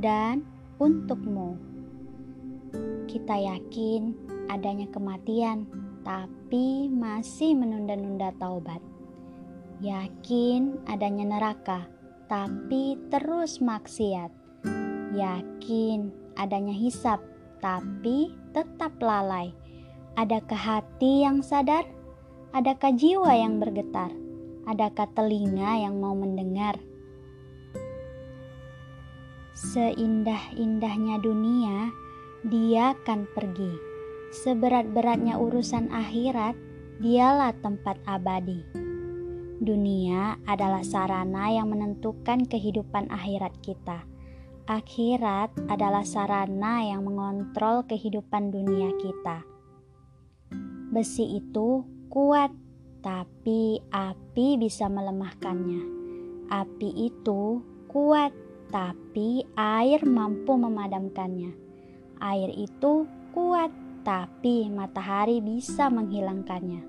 dan untukmu. Kita yakin adanya kematian, tapi masih menunda-nunda taubat. Yakin adanya neraka, tapi terus maksiat. Yakin adanya hisap, tapi tetap lalai. Adakah hati yang sadar? Adakah jiwa yang bergetar? Adakah telinga yang mau mendengar? Seindah-indahnya dunia, dia akan pergi. Seberat-beratnya urusan akhirat, dialah tempat abadi. Dunia adalah sarana yang menentukan kehidupan akhirat kita. Akhirat adalah sarana yang mengontrol kehidupan dunia kita. Besi itu kuat, tapi api bisa melemahkannya. Api itu kuat, tapi air mampu memadamkannya. Air itu kuat, tapi matahari bisa menghilangkannya.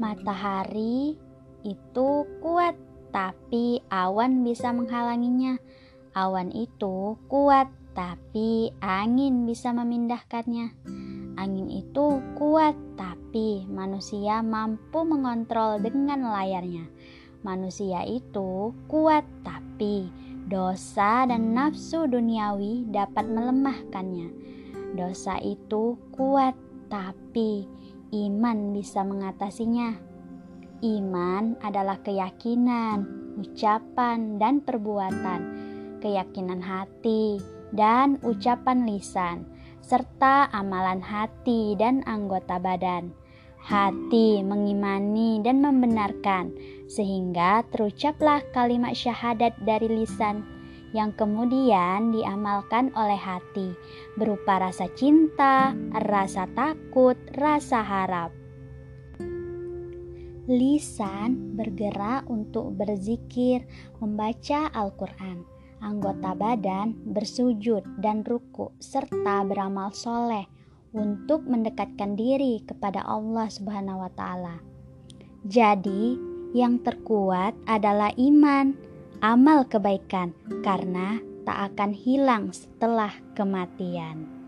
Matahari itu kuat, tapi awan bisa menghalanginya. Awan itu kuat, tapi angin bisa memindahkannya. Angin itu kuat, tapi manusia mampu mengontrol dengan layarnya. Manusia itu kuat, tapi dosa dan nafsu duniawi dapat melemahkannya. Dosa itu kuat, tapi iman bisa mengatasinya. Iman adalah keyakinan, ucapan, dan perbuatan, keyakinan hati, dan ucapan lisan, serta amalan hati dan anggota badan hati mengimani dan membenarkan, sehingga terucaplah kalimat syahadat dari lisan yang kemudian diamalkan oleh hati, berupa rasa cinta, rasa takut, rasa harap. Lisan bergerak untuk berzikir, membaca Al-Quran. Anggota badan bersujud dan ruku serta beramal soleh untuk mendekatkan diri kepada Allah Subhanahu wa Ta'ala. Jadi, yang terkuat adalah iman, amal kebaikan, karena tak akan hilang setelah kematian.